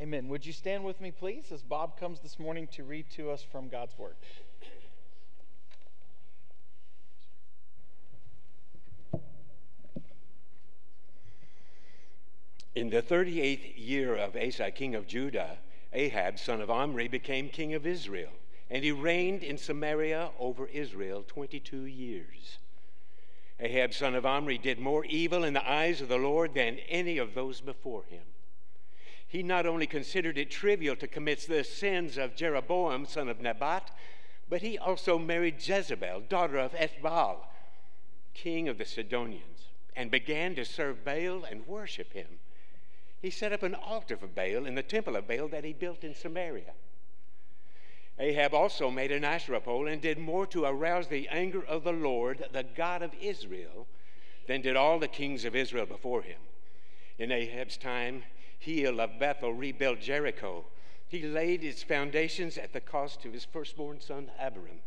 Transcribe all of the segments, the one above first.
Amen. Would you stand with me, please, as Bob comes this morning to read to us from God's Word? In the 38th year of Asa, king of Judah, Ahab, son of Omri, became king of Israel, and he reigned in Samaria over Israel 22 years. Ahab, son of Omri, did more evil in the eyes of the Lord than any of those before him. He not only considered it trivial to commit the sins of Jeroboam, son of Nebat, but he also married Jezebel, daughter of Ethbaal, king of the Sidonians, and began to serve Baal and worship him he set up an altar for Baal in the temple of Baal that he built in Samaria. Ahab also made an Asherah pole and did more to arouse the anger of the Lord, the God of Israel, than did all the kings of Israel before him. In Ahab's time, Hiel of Bethel rebuilt Jericho. He laid its foundations at the cost of his firstborn son Abiram,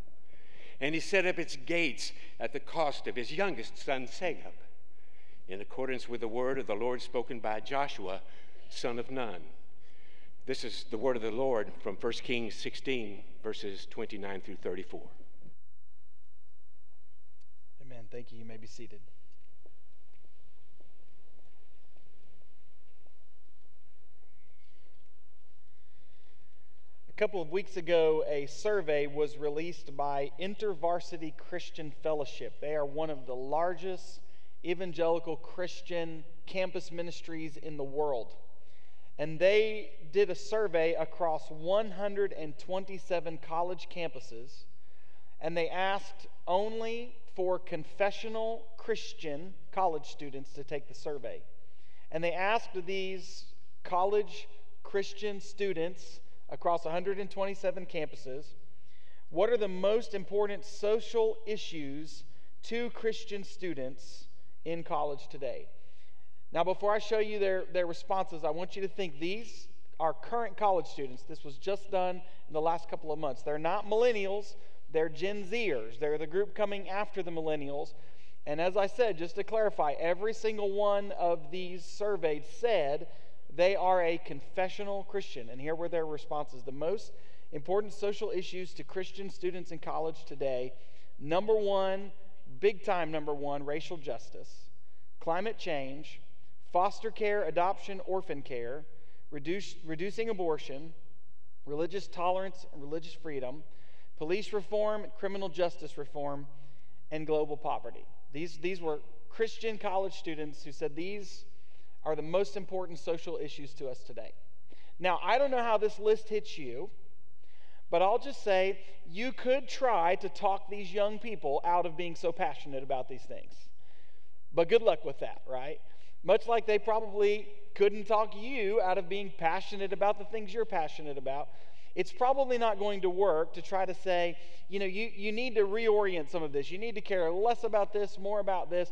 and he set up its gates at the cost of his youngest son Segub in accordance with the word of the Lord spoken by Joshua, son of Nun. This is the word of the Lord from 1 Kings 16, verses 29 through 34. Amen. Thank you. You may be seated. A couple of weeks ago, a survey was released by InterVarsity Christian Fellowship. They are one of the largest evangelical Christian campus ministries in the world. And they did a survey across 127 college campuses, and they asked only for confessional Christian college students to take the survey. And they asked these college Christian students across 127 campuses what are the most important social issues to Christian students in college today. Now, before I show you their, their responses, I want you to think these are current college students. This was just done in the last couple of months. They're not millennials, they're Gen Zers. They're the group coming after the millennials. And as I said, just to clarify, every single one of these surveyed said they are a confessional Christian. And here were their responses. The most important social issues to Christian students in college today number one, big time number one racial justice, climate change, foster care, adoption, orphan care, reduce, reducing abortion, religious tolerance and religious freedom, police reform, criminal justice reform, and global poverty. These, these were Christian college students who said these are the most important social issues to us today. Now, I don't know how this list hits you. But I'll just say you could try to talk these young people out of being so passionate about these things. But good luck with that, right? Much like they probably couldn't talk you out of being passionate about the things you're passionate about. It's probably not going to work to try to say, you know, you, you need to reorient some of this. You need to care less about this, more about this.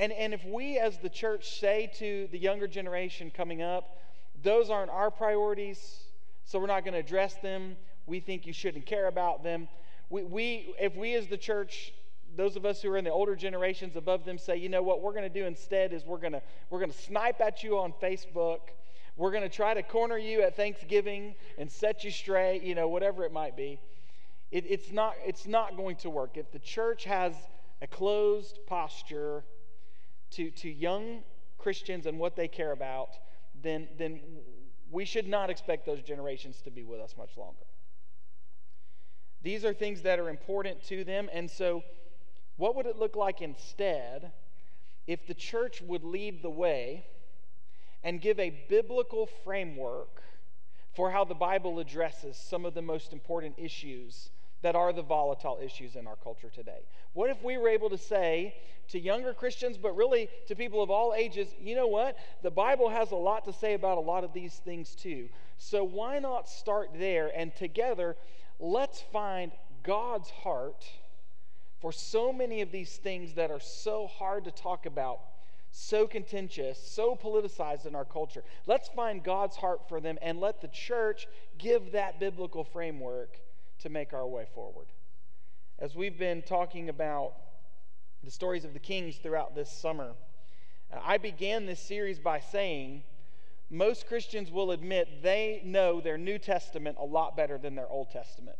And, and if we as the church say to the younger generation coming up, those aren't our priorities, so we're not going to address them we think you shouldn't care about them. We, we, if we as the church, those of us who are in the older generations above them say, you know what we're going to do instead is we're going to we're going to snipe at you on Facebook. We're going to try to corner you at Thanksgiving and set you straight, you know, whatever it might be. It, it's not it's not going to work. If the church has a closed posture to, to young Christians and what they care about, then, then we should not expect those generations to be with us much longer. These are things that are important to them. And so, what would it look like instead if the church would lead the way and give a biblical framework for how the Bible addresses some of the most important issues that are the volatile issues in our culture today? What if we were able to say to younger Christians, but really to people of all ages, you know what? The Bible has a lot to say about a lot of these things too. So why not start there and together let's find God's heart for so many of these things that are so hard to talk about, so contentious, so politicized in our culture. Let's find God's heart for them and let the church give that biblical framework to make our way forward. As we've been talking about the stories of the kings throughout this summer, I began this series by saying most Christians will admit they know their New Testament a lot better than their Old Testament.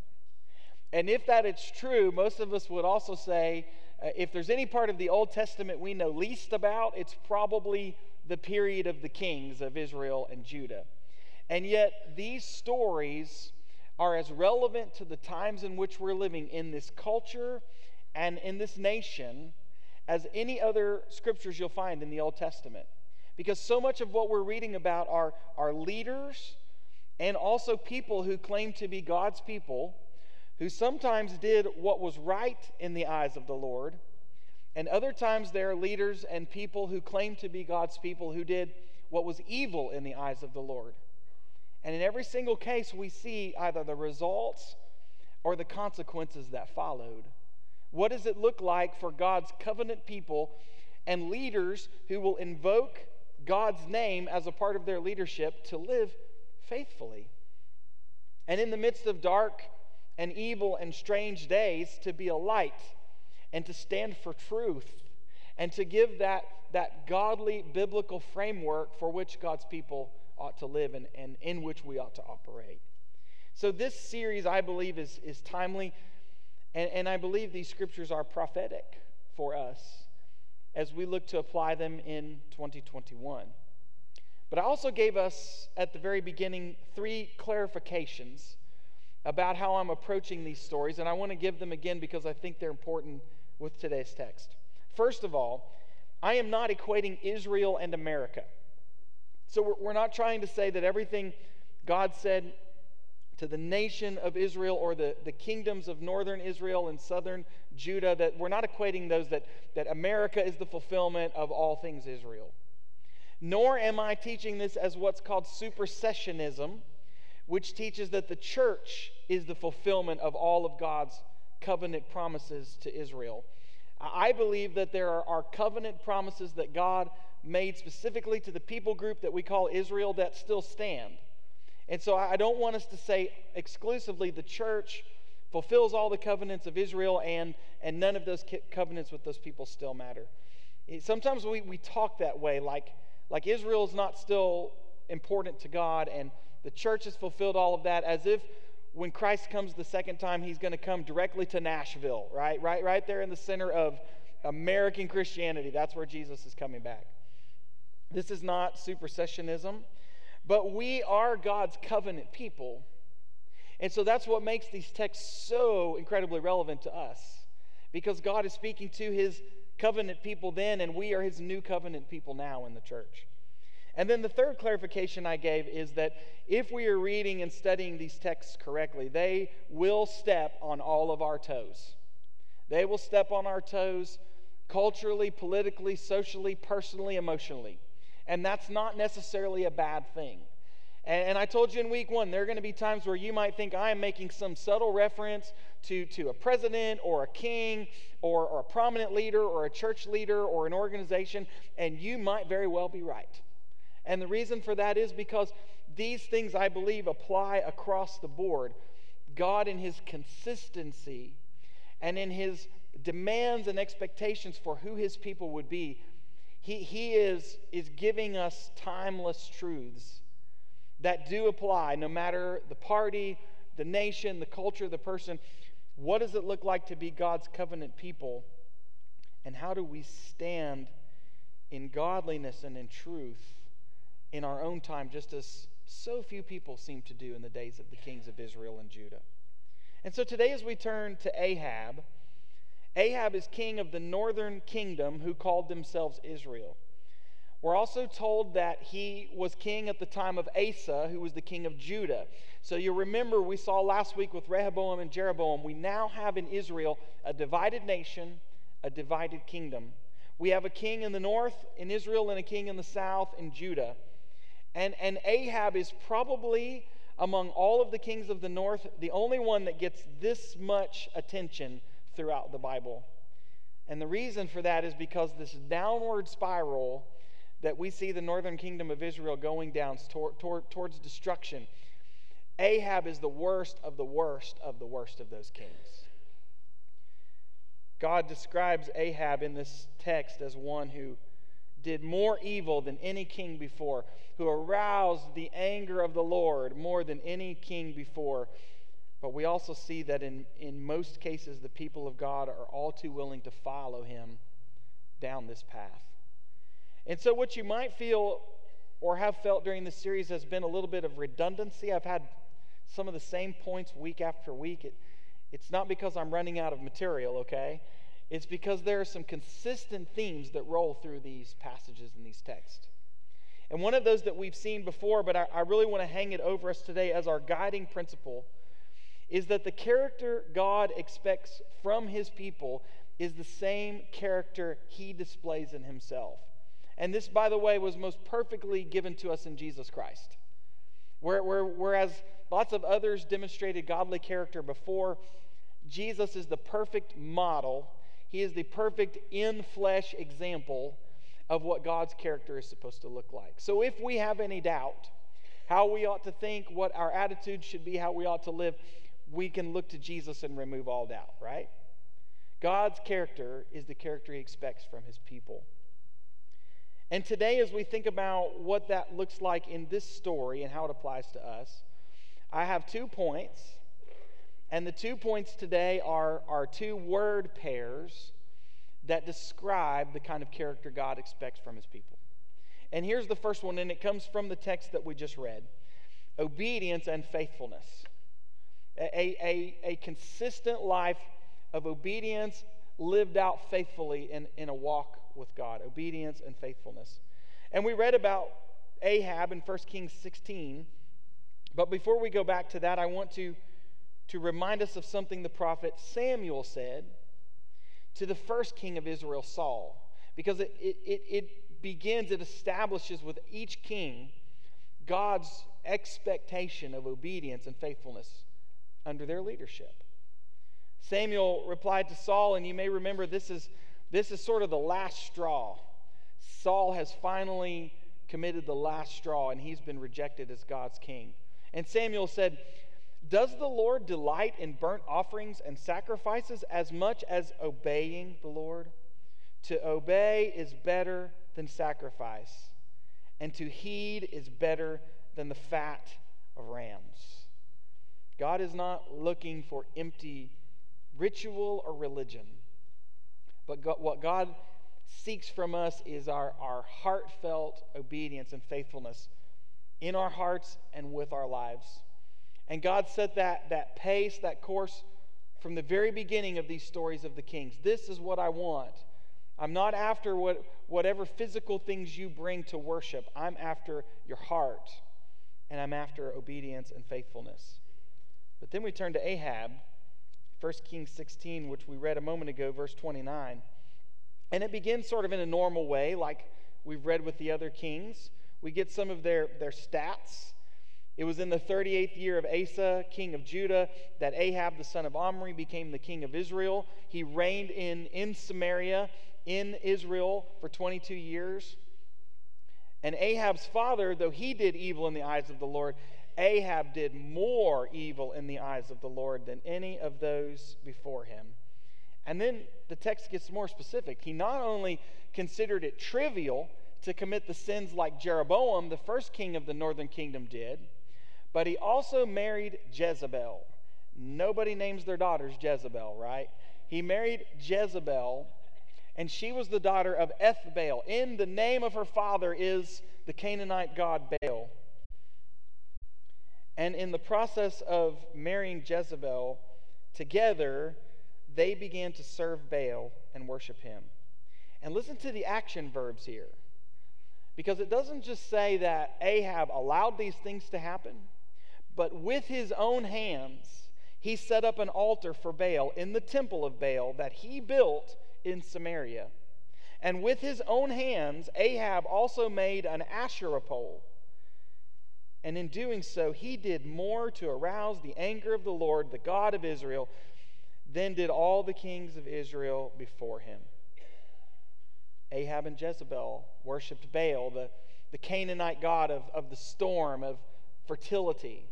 And if that is true, most of us would also say uh, if there's any part of the Old Testament we know least about, it's probably the period of the kings of Israel and Judah. And yet, these stories are as relevant to the times in which we're living in this culture and in this nation as any other scriptures you'll find in the Old Testament. Because so much of what we're reading about are, are leaders and also people who claim to be God's people who sometimes did what was right in the eyes of the Lord, and other times there are leaders and people who claim to be God's people who did what was evil in the eyes of the Lord. And in every single case, we see either the results or the consequences that followed. What does it look like for God's covenant people and leaders who will invoke God's name as a part of their leadership to live faithfully? And in the midst of dark and evil and strange days, to be a light and to stand for truth and to give that, that godly biblical framework for which God's people ought to live and, and in which we ought to operate. So, this series, I believe, is, is timely, and, and I believe these scriptures are prophetic for us as we look to apply them in 2021. But I also gave us at the very beginning three clarifications about how I'm approaching these stories, and I want to give them again because I think they're important with today's text. First of all, I am not equating Israel and America. So we're, not trying to say that everything God said to the nation of Israel or the, the kingdoms of northern Israel and southern Judah, that we're not equating those that, that America is the fulfillment of all things Israel. Nor am I teaching this as what's called supersessionism, which teaches that the church is the fulfillment of all of God's covenant promises to Israel. I believe that there are, covenant promises that God made specifically to the people group that we call Israel that still stand. And so I don't want us to say exclusively the church fulfills all the covenants of Israel and, and none of those covenants with those people still matter. Sometimes we, we talk that way, like, like Israel is not still important to God and the church has fulfilled all of that as if when Christ comes the second time, he's going to come directly to Nashville, right? Right, right there in the center of American Christianity. That's where Jesus is coming back. This is not supersessionism, but we are God's covenant people. And so that's what makes these texts so incredibly relevant to us because God is speaking to his covenant people then, and we are his new covenant people now in the church. And then the third clarification I gave is that if we are reading and studying these texts correctly, they will step on all of our toes. They will step on our toes culturally, politically, socially, personally, emotionally. And that's not necessarily a bad thing. And, and I told you in week one, there are going to be times where you might think I am making some subtle reference to, to a president or a king or, or a prominent leader or a church leader or an organization, and you might very well be right. And the reason for that is because these things, I believe, apply across the board. God, in His consistency and in His demands and expectations for who His people would be, He, he is, is giving us timeless truths that do apply no matter the party, the nation, the culture, the person. What does it look like to be God's covenant people? And how do we stand in godliness and in truth? in our own time, just as so few people seem to do in the days of the kings of Israel and Judah. And so today, as we turn to Ahab, Ahab is king of the northern kingdom who called themselves Israel. We're also told that he was king at the time of Asa, who was the king of Judah. So you remember we saw last week with Rehoboam and Jeroboam, we now have in Israel a divided nation, a divided kingdom. We have a king in the north in Israel and a king in the south in Judah. And, and Ahab is probably, among all of the kings of the north, the only one that gets this much attention throughout the Bible. And the reason for that is because this downward spiral that we see the northern kingdom of Israel going down toward, toward, towards destruction, Ahab is the worst of the worst of the worst of those kings. God describes Ahab in this text as one who did more evil than any king before, who aroused the anger of the Lord more than any king before. But we also see that in, in most cases, the people of God are all too willing to follow him down this path. And so, what you might feel or have felt during this series has been a little bit of redundancy. I've had some of the same points week after week. It, it's not because I'm running out of material, okay? It's because there are some consistent themes that roll through these passages and these texts. And one of those that we've seen before, but I, I really want to hang it over us today as our guiding principle, is that the character God expects from his people is the same character he displays in himself. And this, by the way, was most perfectly given to us in Jesus Christ. Where, where, whereas lots of others demonstrated godly character before, Jesus is the perfect model he is the perfect in flesh example of what God's character is supposed to look like. So if we have any doubt how we ought to think, what our attitude should be, how we ought to live, we can look to Jesus and remove all doubt, right? God's character is the character he expects from his people. And today, as we think about what that looks like in this story and how it applies to us, I have two points and the two points today are, are two word pairs that describe the kind of character God expects from his people. And here's the first one, and it comes from the text that we just read obedience and faithfulness. A, a, a consistent life of obedience lived out faithfully in, in a walk with God. Obedience and faithfulness. And we read about Ahab in 1 Kings 16. But before we go back to that, I want to to remind us of something the prophet Samuel said to the first king of Israel, Saul. Because it, it, it, it begins, it establishes with each king God's expectation of obedience and faithfulness under their leadership. Samuel replied to Saul, and you may remember this is, this is sort of the last straw. Saul has finally committed the last straw, and he's been rejected as God's king. And Samuel said, does the Lord delight in burnt offerings and sacrifices as much as obeying the Lord? To obey is better than sacrifice, and to heed is better than the fat of rams. God is not looking for empty ritual or religion, but God, what God seeks from us is our, our heartfelt obedience and faithfulness in our hearts and with our lives. And God set that, that pace, that course from the very beginning of these stories of the kings. This is what I want. I'm not after what, whatever physical things you bring to worship. I'm after your heart, and I'm after obedience and faithfulness. But then we turn to Ahab, 1 Kings 16, which we read a moment ago, verse 29. And it begins sort of in a normal way, like we've read with the other kings. We get some of their, their stats it was in the 38th year of Asa, king of Judah, that Ahab, the son of Omri, became the king of Israel. He reigned in, in Samaria, in Israel, for 22 years. And Ahab's father, though he did evil in the eyes of the Lord, Ahab did more evil in the eyes of the Lord than any of those before him. And then the text gets more specific. He not only considered it trivial to commit the sins like Jeroboam, the first king of the northern kingdom, did but he also married Jezebel. Nobody names their daughters Jezebel, right? He married Jezebel, and she was the daughter of Ethbaal. In the name of her father is the Canaanite god Baal. And in the process of marrying Jezebel, together they began to serve Baal and worship him. And listen to the action verbs here. Because it doesn't just say that Ahab allowed these things to happen, but with his own hands, he set up an altar for Baal in the temple of Baal that he built in Samaria. And with his own hands, Ahab also made an Asherah pole. And in doing so, he did more to arouse the anger of the Lord, the God of Israel, than did all the kings of Israel before him. Ahab and Jezebel worshiped Baal, the, the Canaanite god of, of the storm, of fertility.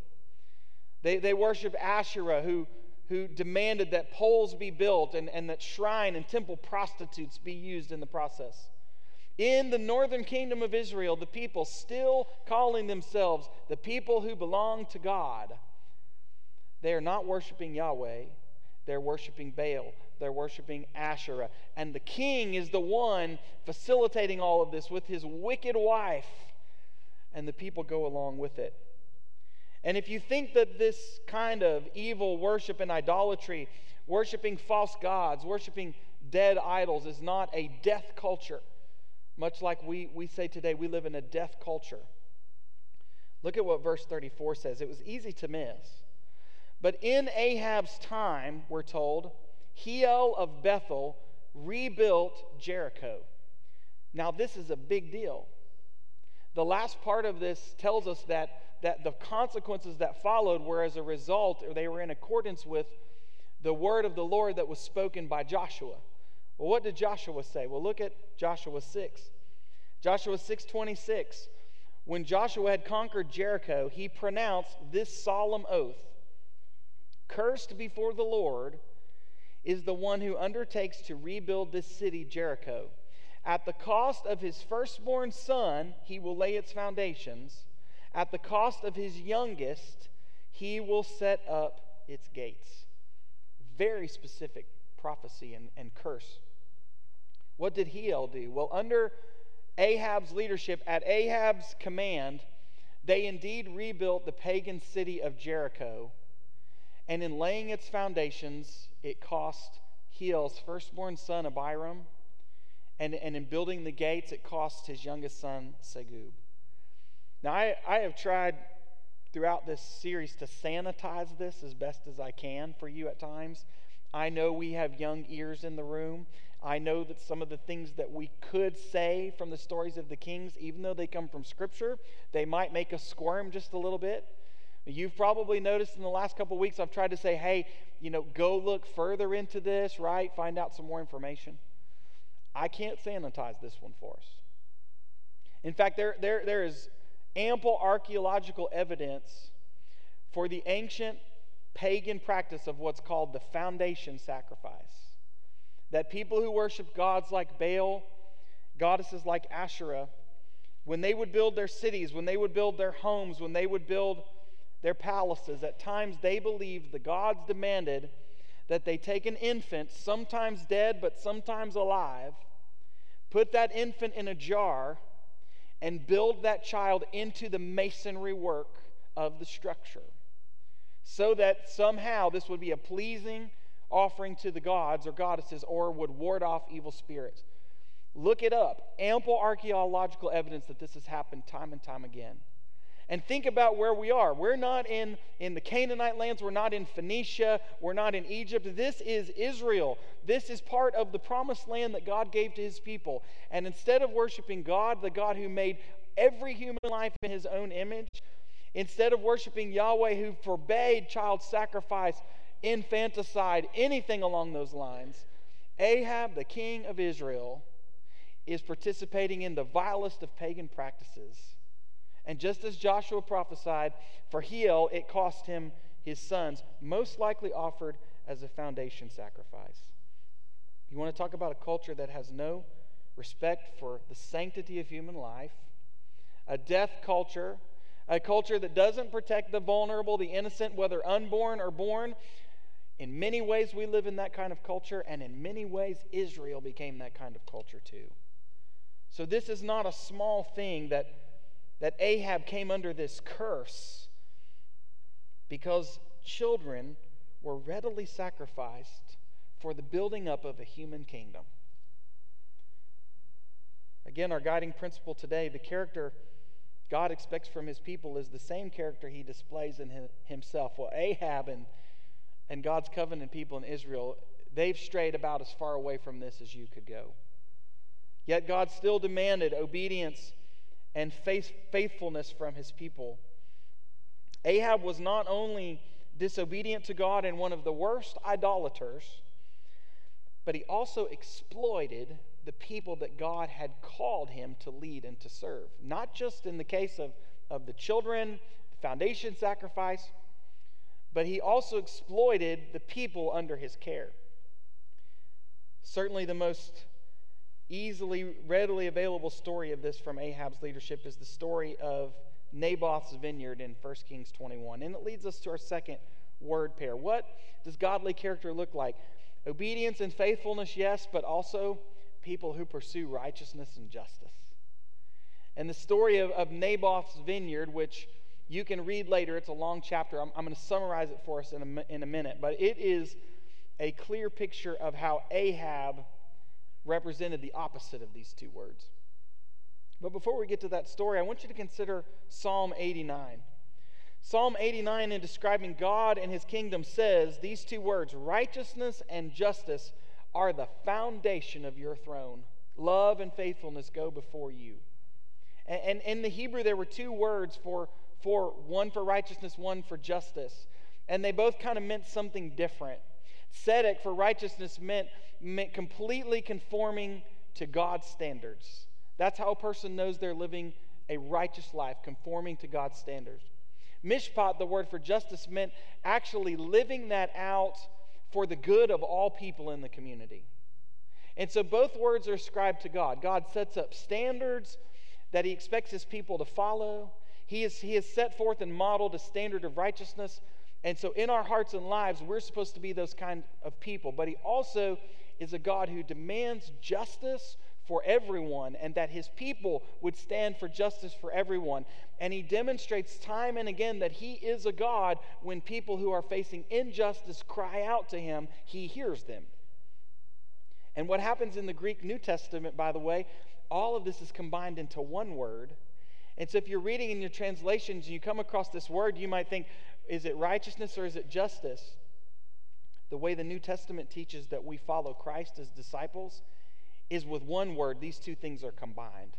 They, they Asherah, who, who demanded that poles be built and, and that shrine and temple prostitutes be used in the process. In the northern kingdom of Israel, the people still calling themselves the people who belong to God, they are not worshiping Yahweh, they're worshiping Baal, they're worshiping Asherah. And the king is the one facilitating all of this with his wicked wife, and the people go along with it. And if you think that this kind of evil worship and idolatry, worshiping false gods, worshiping dead idols, is not a death culture, much like we, we say today, we live in a death culture. Look at what verse 34 says. It was easy to miss. But in Ahab's time, we're told, Hiel of Bethel rebuilt Jericho. Now, this is a big deal. The last part of this tells us that that the consequences that followed were as a result, or they were in accordance with the word of the Lord that was spoken by Joshua. Well, what did Joshua say? Well, look at Joshua 6. Joshua 6:26. When Joshua had conquered Jericho, he pronounced this solemn oath. Cursed before the Lord is the one who undertakes to rebuild this city, Jericho. At the cost of his firstborn son, he will lay its foundations at the cost of his youngest, he will set up its gates. Very specific prophecy and, and curse. What did Hiel do? Well, under Ahab's leadership, at Ahab's command, they indeed rebuilt the pagan city of Jericho. And in laying its foundations, it cost Hiel's firstborn son Abiram. And, and in building the gates, it cost his youngest son Segub. Now, I, I have tried throughout this series to sanitize this as best as I can for you at times. I know we have young ears in the room. I know that some of the things that we could say from the stories of the kings, even though they come from Scripture, they might make us squirm just a little bit. You've probably noticed in the last couple weeks, I've tried to say, hey, you know, go look further into this, right? Find out some more information. I can't sanitize this one for us. In fact, there, there, there is ample archaeological evidence for the ancient pagan practice of what's called the foundation sacrifice. That people who worship gods like Baal, goddesses like Asherah, when they would build their cities, when they would build their homes, when they would build their palaces, at times they believed the gods demanded that they take an infant, sometimes dead but sometimes alive, put that infant in a jar, and build that child into the masonry work of the structure so that somehow this would be a pleasing offering to the gods or goddesses or would ward off evil spirits. Look it up. Ample archaeological evidence that this has happened time and time again. And think about where we are. We're not in, in the Canaanite lands. We're not in Phoenicia. We're not in Egypt. This is Israel. This is part of the promised land that God gave to his people. And instead of worshiping God, the God who made every human life in his own image, instead of worshiping Yahweh who forbade child sacrifice, infanticide, anything along those lines, Ahab, the king of Israel, is participating in the vilest of pagan practices and just as Joshua prophesied, for Hiel it cost him his sons, most likely offered as a foundation sacrifice. You want to talk about a culture that has no respect for the sanctity of human life, a death culture, a culture that doesn't protect the vulnerable, the innocent, whether unborn or born. In many ways, we live in that kind of culture, and in many ways, Israel became that kind of culture too. So, this is not a small thing that that Ahab came under this curse because children were readily sacrificed for the building up of a human kingdom. Again, our guiding principle today the character God expects from his people is the same character he displays in himself. Well, Ahab and, and God's covenant people in Israel, they've strayed about as far away from this as you could go. Yet God still demanded obedience and faith, faithfulness from his people. Ahab was not only disobedient to God and one of the worst idolaters, but he also exploited the people that God had called him to lead and to serve. Not just in the case of, of the children, the foundation sacrifice, but he also exploited the people under his care. Certainly, the most easily, readily available story of this from Ahab's leadership is the story of Naboth's vineyard in 1 Kings 21. And it leads us to our second word pair. What does godly character look like? Obedience and faithfulness, yes, but also people who pursue righteousness and justice. And the story of, of Naboth's vineyard, which you can read later, it's a long chapter. I'm, I'm going to summarize it for us in a, in a minute. But it is a clear picture of how Ahab represented the opposite of these two words. But before we get to that story, I want you to consider Psalm 89. Psalm 89, in describing God and his kingdom, says these two words righteousness and justice are the foundation of your throne. Love and faithfulness go before you. And, and in the Hebrew, there were two words for, for one for righteousness, one for justice. And they both kind of meant something different. Tzedek for righteousness meant, meant completely conforming to God's standards. That's how a person knows they're living a righteous life, conforming to God's standards. Mishpat, the word for justice, meant actually living that out for the good of all people in the community. And so both words are ascribed to God. God sets up standards that he expects his people to follow. He, is, he has set forth and modeled a standard of righteousness. And so in our hearts and lives, we're supposed to be those kind of people. But he also is a God who demands justice for everyone and that his people would stand for justice for everyone. And he demonstrates time and again that he is a God when people who are facing injustice cry out to him, he hears them. And what happens in the Greek New Testament, by the way, all of this is combined into one word. And so if you're reading in your translations and you come across this word, you might think, is it righteousness or is it justice? The way the New Testament teaches that we follow Christ as disciples is with one word, these two things are combined.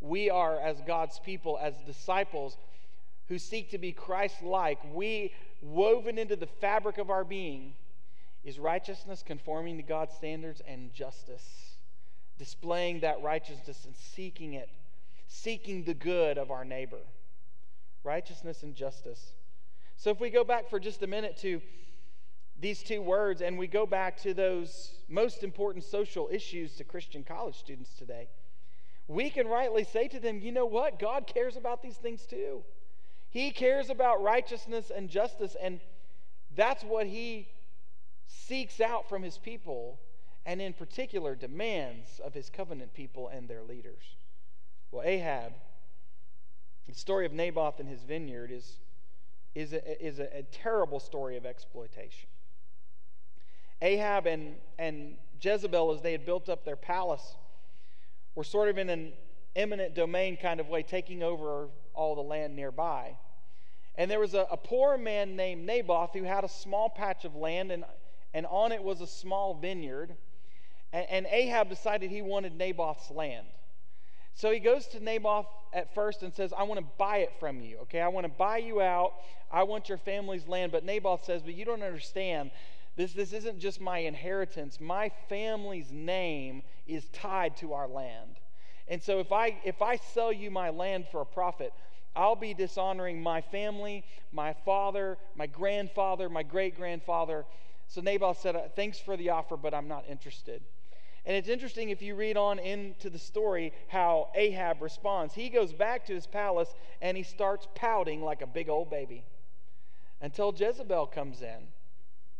We are, as God's people, as disciples who seek to be Christ like, we, woven into the fabric of our being, is righteousness conforming to God's standards and justice, displaying that righteousness and seeking it, seeking the good of our neighbor. Righteousness and justice. So if we go back for just a minute to these two words and we go back to those most important social issues to Christian college students today, we can rightly say to them, you know what? God cares about these things too. He cares about righteousness and justice, and that's what He seeks out from His people, and in particular demands of His covenant people and their leaders. Well, Ahab, the story of Naboth and his vineyard, is, is, a, is a, a terrible story of exploitation. Ahab and, and Jezebel, as they had built up their palace, were sort of in an eminent domain kind of way, taking over all the land nearby. And there was a, a poor man named Naboth who had a small patch of land, and, and on it was a small vineyard. And, and Ahab decided he wanted Naboth's land. So he goes to Naboth at first and says, I want to buy it from you. Okay, I want to buy you out. I want your family's land. But Naboth says, But you don't understand. This, this isn't just my inheritance. My family's name is tied to our land. And so if I if I sell you my land for a profit, I'll be dishonoring my family, my father, my grandfather, my great grandfather. So Naboth said, Thanks for the offer, but I'm not interested. And it's interesting if you read on into the story how Ahab responds. He goes back to his palace and he starts pouting like a big old baby until Jezebel comes in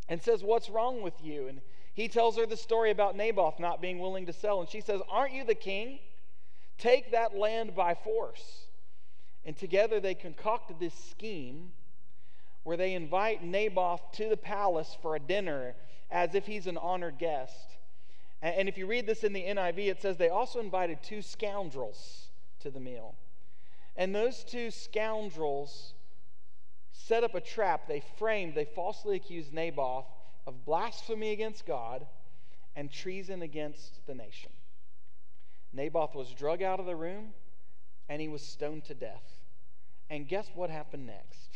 and says, What's wrong with you? And he tells her the story about Naboth not being willing to sell. And she says, Aren't you the king? Take that land by force. And together they concocted this scheme where they invite Naboth to the palace for a dinner as if he's an honored guest. And if you read this in the NIV, it says they also invited two scoundrels to the meal. And those two scoundrels set up a trap. They framed, they falsely accused Naboth of blasphemy against God and treason against the nation. Naboth was drug out of the room and he was stoned to death. And guess what happened next?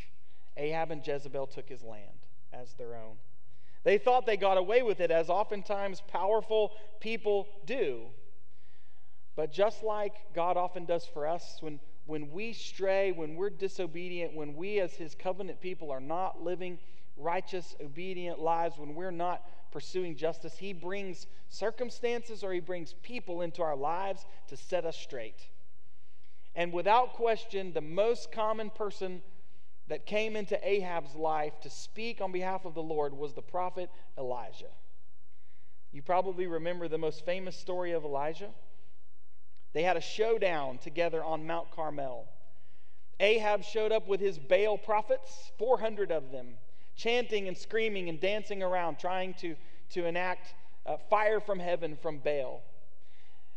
Ahab and Jezebel took his land as their own. They thought they got away with it, as oftentimes powerful people do. But just like God often does for us, when when we stray, when we're disobedient, when we as his covenant people are not living righteous, obedient lives, when we're not pursuing justice, he brings circumstances or he brings people into our lives to set us straight. And without question, the most common person that came into Ahab's life to speak on behalf of the Lord was the prophet Elijah. You probably remember the most famous story of Elijah. They had a showdown together on Mount Carmel. Ahab showed up with his Baal prophets, 400 of them, chanting and screaming and dancing around, trying to, to enact uh, fire from heaven from Baal.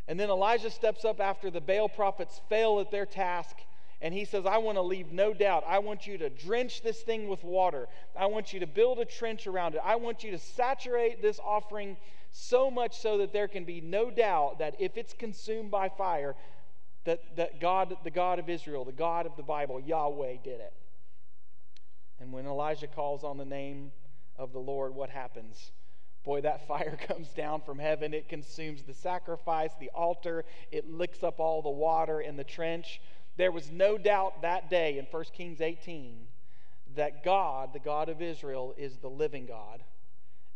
And then Elijah steps up after the Baal prophets fail at their task and he says, I want to leave no doubt. I want you to drench this thing with water. I want you to build a trench around it. I want you to saturate this offering so much so that there can be no doubt that if it's consumed by fire, that, that God, the God of Israel, the God of the Bible, Yahweh, did it. And when Elijah calls on the name of the Lord, what happens? Boy, that fire comes down from heaven. It consumes the sacrifice, the altar. It licks up all the water in the trench. There was no doubt that day in 1 Kings 18 that God, the God of Israel, is the living God,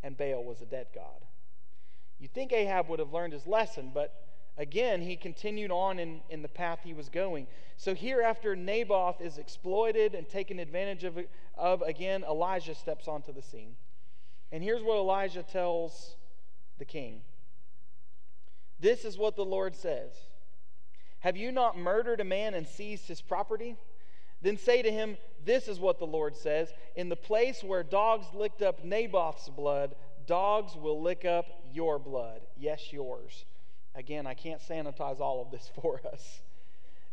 and Baal was a dead God. You'd think Ahab would have learned his lesson, but again, he continued on in, in the path he was going. So here, after Naboth is exploited and taken advantage of, of again, Elijah steps onto the scene. And here's what Elijah tells the king This is what the Lord says Have you not murdered a man and seized his property? Then say to him, This is what the Lord says In the place where dogs licked up Naboth's blood, dogs will lick up your blood. Yes, yours. Again, I can't sanitize all of this for us.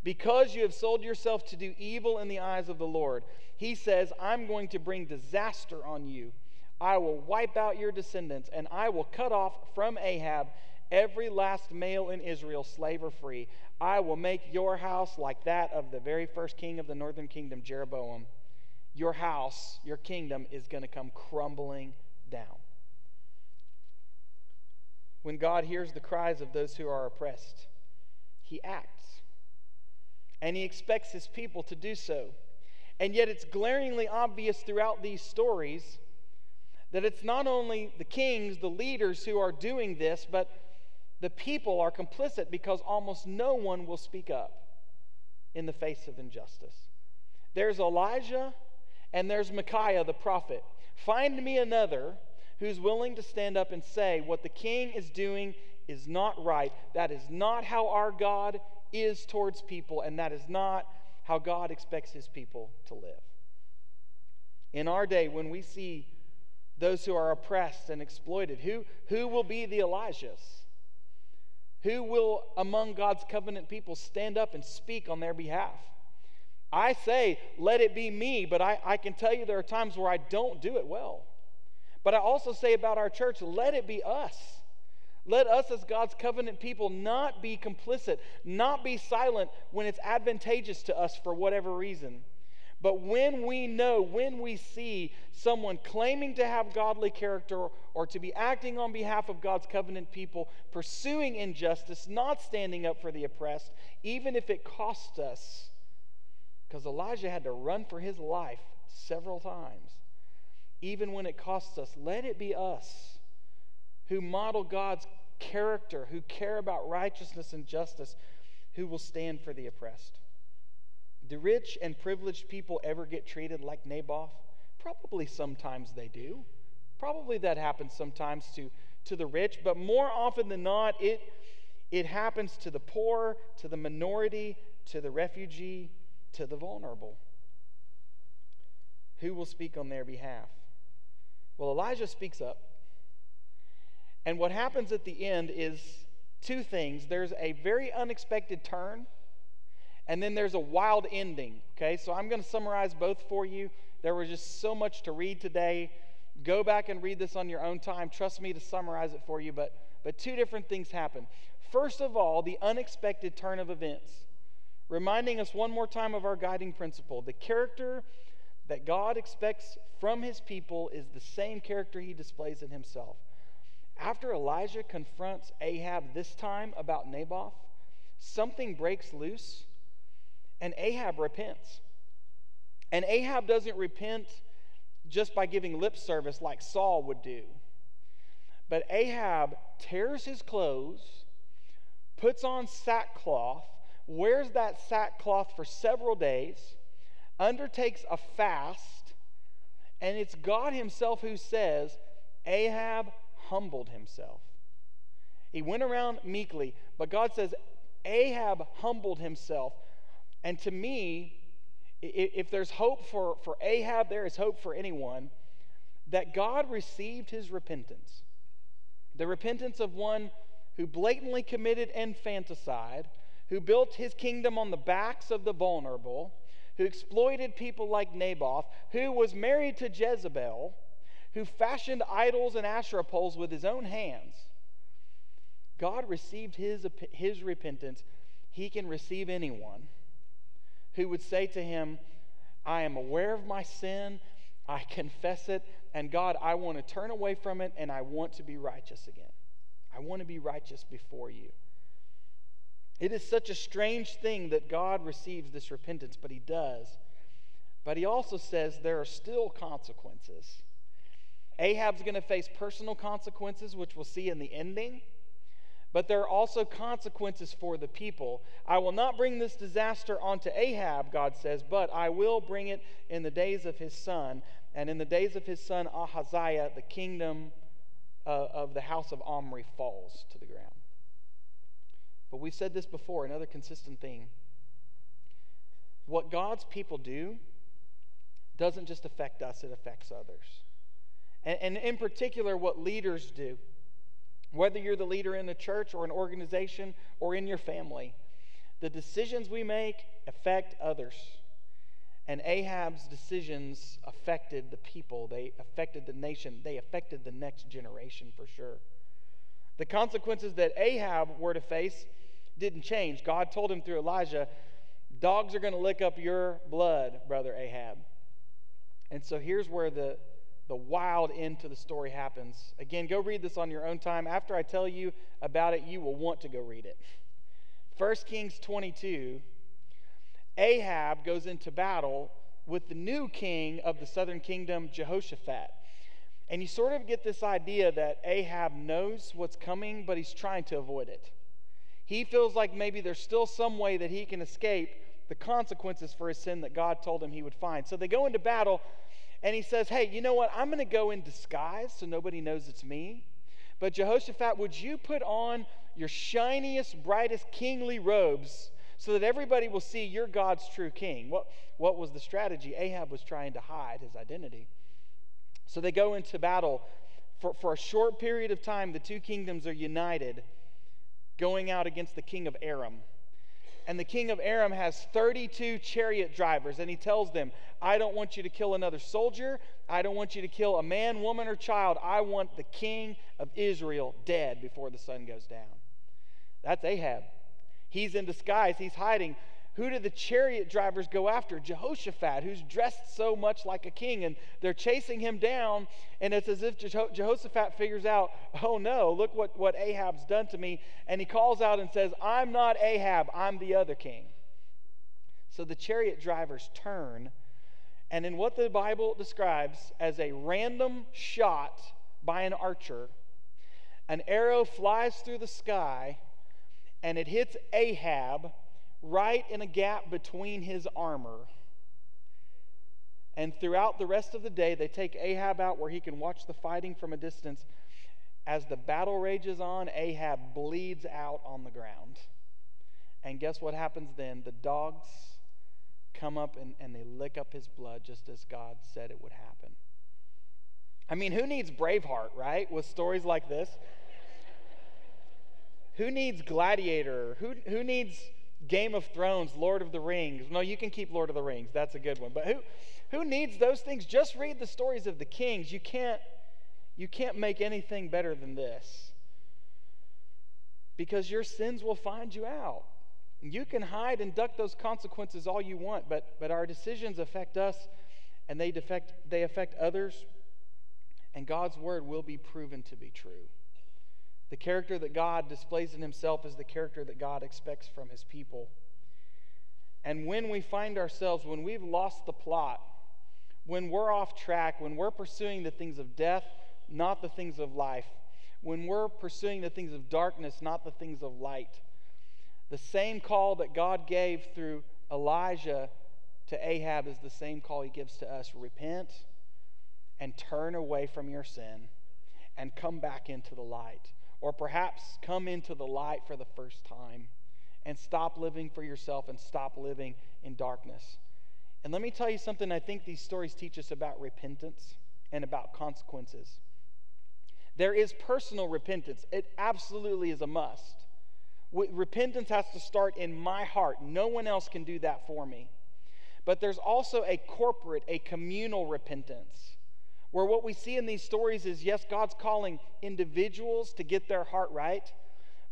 Because you have sold yourself to do evil in the eyes of the Lord, he says, I'm going to bring disaster on you. I will wipe out your descendants, and I will cut off from Ahab every last male in Israel, slave or free. I will make your house like that of the very first king of the northern kingdom, Jeroboam. Your house, your kingdom, is going to come crumbling down when God hears the cries of those who are oppressed, he acts. And he expects his people to do so. And yet, it's glaringly obvious throughout these stories that it's not only the kings, the leaders who are doing this, but the people are complicit because almost no one will speak up in the face of injustice. There's Elijah and there's Micaiah the prophet. Find me another who's willing to stand up and say what the king is doing is not right. That is not how our God is towards people, and that is not how God expects his people to live. In our day, when we see those who are oppressed and exploited, who, who will be the Elijahs? Who will, among God's covenant people, stand up and speak on their behalf? I say, let it be me, but I, I can tell you there are times where I don't do it well. But I also say about our church, let it be us. Let us, as God's covenant people, not be complicit, not be silent when it's advantageous to us for whatever reason. But when we know, when we see someone claiming to have godly character or to be acting on behalf of God's covenant people, pursuing injustice, not standing up for the oppressed, even if it costs us, because Elijah had to run for his life several times even when it costs us. Let it be us who model God's character, who care about righteousness and justice, who will stand for the oppressed. Do rich and privileged people ever get treated like Naboth? Probably sometimes they do. Probably that happens sometimes to, to the rich, but more often than not, it, it happens to the poor, to the minority, to the refugee, to the vulnerable. Who will speak on their behalf? Well, Elijah speaks up. And what happens at the end is two things there's a very unexpected turn, and then there's a wild ending. Okay, so I'm going to summarize both for you. There was just so much to read today. Go back and read this on your own time. Trust me to summarize it for you, but, but two different things happen. First of all, the unexpected turn of events, reminding us one more time of our guiding principle. The character that God expects from his people is the same character he displays in himself. After Elijah confronts Ahab this time about Naboth, something breaks loose, And Ahab repents. And Ahab doesn't repent just by giving lip service like Saul would do. But Ahab tears his clothes, puts on sackcloth, wears that sackcloth for several days, undertakes a fast, and it's God Himself who says, Ahab humbled himself. He went around meekly, but God says, Ahab humbled himself. And to me, if there's hope for, for Ahab, there is hope for anyone, that God received his repentance. The repentance of one who blatantly committed infanticide, who built his kingdom on the backs of the vulnerable, who exploited people like Naboth, who was married to Jezebel, who fashioned idols and Asherah poles with his own hands. God received his, his repentance. He can receive anyone who would say to him, I am aware of my sin, I confess it, and God, I want to turn away from it and I want to be righteous again. I want to be righteous before you. It is such a strange thing that God receives this repentance, but He does. But He also says there are still consequences. Ahab's going to face personal consequences, which we'll see in the ending. But there are also consequences for the people. I will not bring this disaster onto Ahab, God says, but I will bring it in the days of his son. And in the days of his son Ahaziah, the kingdom uh, of the house of Omri falls to the ground. But we've said this before, another consistent thing. What God's people do doesn't just affect us, it affects others. And, and in particular, what leaders do. Whether you're the leader in a church or an organization or in your family, the decisions we make affect others. And Ahab's decisions affected the people, they affected the nation, they affected the next generation for sure. The consequences that Ahab were to face didn't change. God told him through Elijah, Dogs are going to lick up your blood, brother Ahab. And so here's where the, the wild end to the story happens. Again, go read this on your own time. After I tell you about it, you will want to go read it. 1 Kings 22 Ahab goes into battle with the new king of the southern kingdom, Jehoshaphat. And you sort of get this idea that Ahab knows what's coming, but he's trying to avoid it. He feels like maybe there's still some way that he can escape the consequences for his sin that God told him he would find. So they go into battle, and he says, Hey, you know what? I'm going to go in disguise so nobody knows it's me. But Jehoshaphat, would you put on your shiniest, brightest kingly robes so that everybody will see you're God's true king? What, what was the strategy? Ahab was trying to hide his identity. So they go into battle. For, for a short period of time, the two kingdoms are united, going out against the king of Aram and the king of Aram has 32 chariot drivers, and he tells them, I don't want you to kill another soldier. I don't want you to kill a man, woman, or child. I want the king of Israel dead before the sun goes down. That's Ahab. He's in disguise, he's hiding. Who do the chariot drivers go after? Jehoshaphat, who's dressed so much like a king, and they're chasing him down. And it's as if Jehoshaphat figures out, oh no, look what, what Ahab's done to me. And he calls out and says, I'm not Ahab, I'm the other king. So the chariot drivers turn, and in what the Bible describes as a random shot by an archer, an arrow flies through the sky and it hits Ahab right in a gap between his armor. And throughout the rest of the day, they take Ahab out where he can watch the fighting from a distance. As the battle rages on, Ahab bleeds out on the ground. And guess what happens then? The dogs come up and, and they lick up his blood just as God said it would happen. I mean, who needs Braveheart, right? With stories like this? who needs Gladiator? Who, who needs Game of Thrones, Lord of the Rings. No, you can keep Lord of the Rings. That's a good one. But who who needs those things? Just read the stories of the kings. You can't you can't make anything better than this. Because your sins will find you out. You can hide and duck those consequences all you want, but but our decisions affect us and they affect they affect others and God's word will be proven to be true. The character that God displays in himself is the character that God expects from his people. And when we find ourselves, when we've lost the plot, when we're off track, when we're pursuing the things of death, not the things of life, when we're pursuing the things of darkness, not the things of light, the same call that God gave through Elijah to Ahab is the same call he gives to us repent and turn away from your sin and come back into the light. Or perhaps come into the light for the first time and stop living for yourself and stop living in darkness. And let me tell you something I think these stories teach us about repentance and about consequences. There is personal repentance, it absolutely is a must. Repentance has to start in my heart. No one else can do that for me. But there's also a corporate, a communal repentance, where what we see in these stories is yes, God's calling individuals to get their heart right,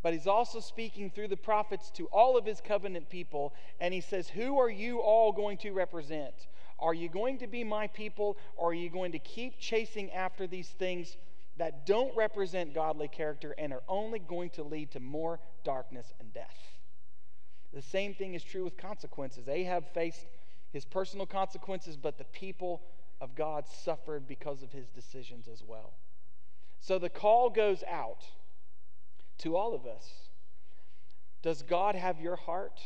but He's also speaking through the prophets to all of His covenant people, and He says, Who are you all going to represent? Are you going to be my people, or are you going to keep chasing after these things that don't represent godly character and are only going to lead to more darkness and death? The same thing is true with consequences. Ahab faced his personal consequences, but the people of God suffered because of his decisions as well. So the call goes out to all of us. Does God have your heart?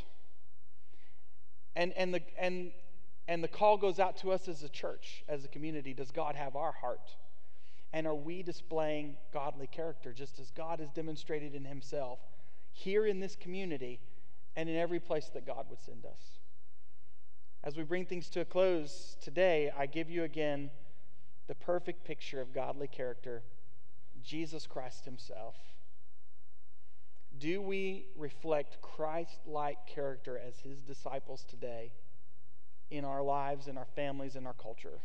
And, and, the, and, and the call goes out to us as a church, as a community. Does God have our heart? And are we displaying godly character just as God has demonstrated in Himself here in this community and in every place that God would send us? As we bring things to a close today, I give you again the perfect picture of godly character Jesus Christ Himself. Do we reflect Christ like character as His disciples today in our lives, in our families, in our culture?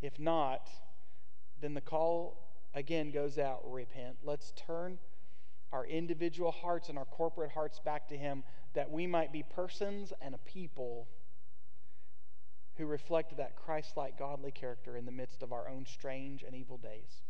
If not, then the call again goes out repent. Let's turn our individual hearts and our corporate hearts back to Him that we might be persons and a people who reflect that Christ like godly character in the midst of our own strange and evil days.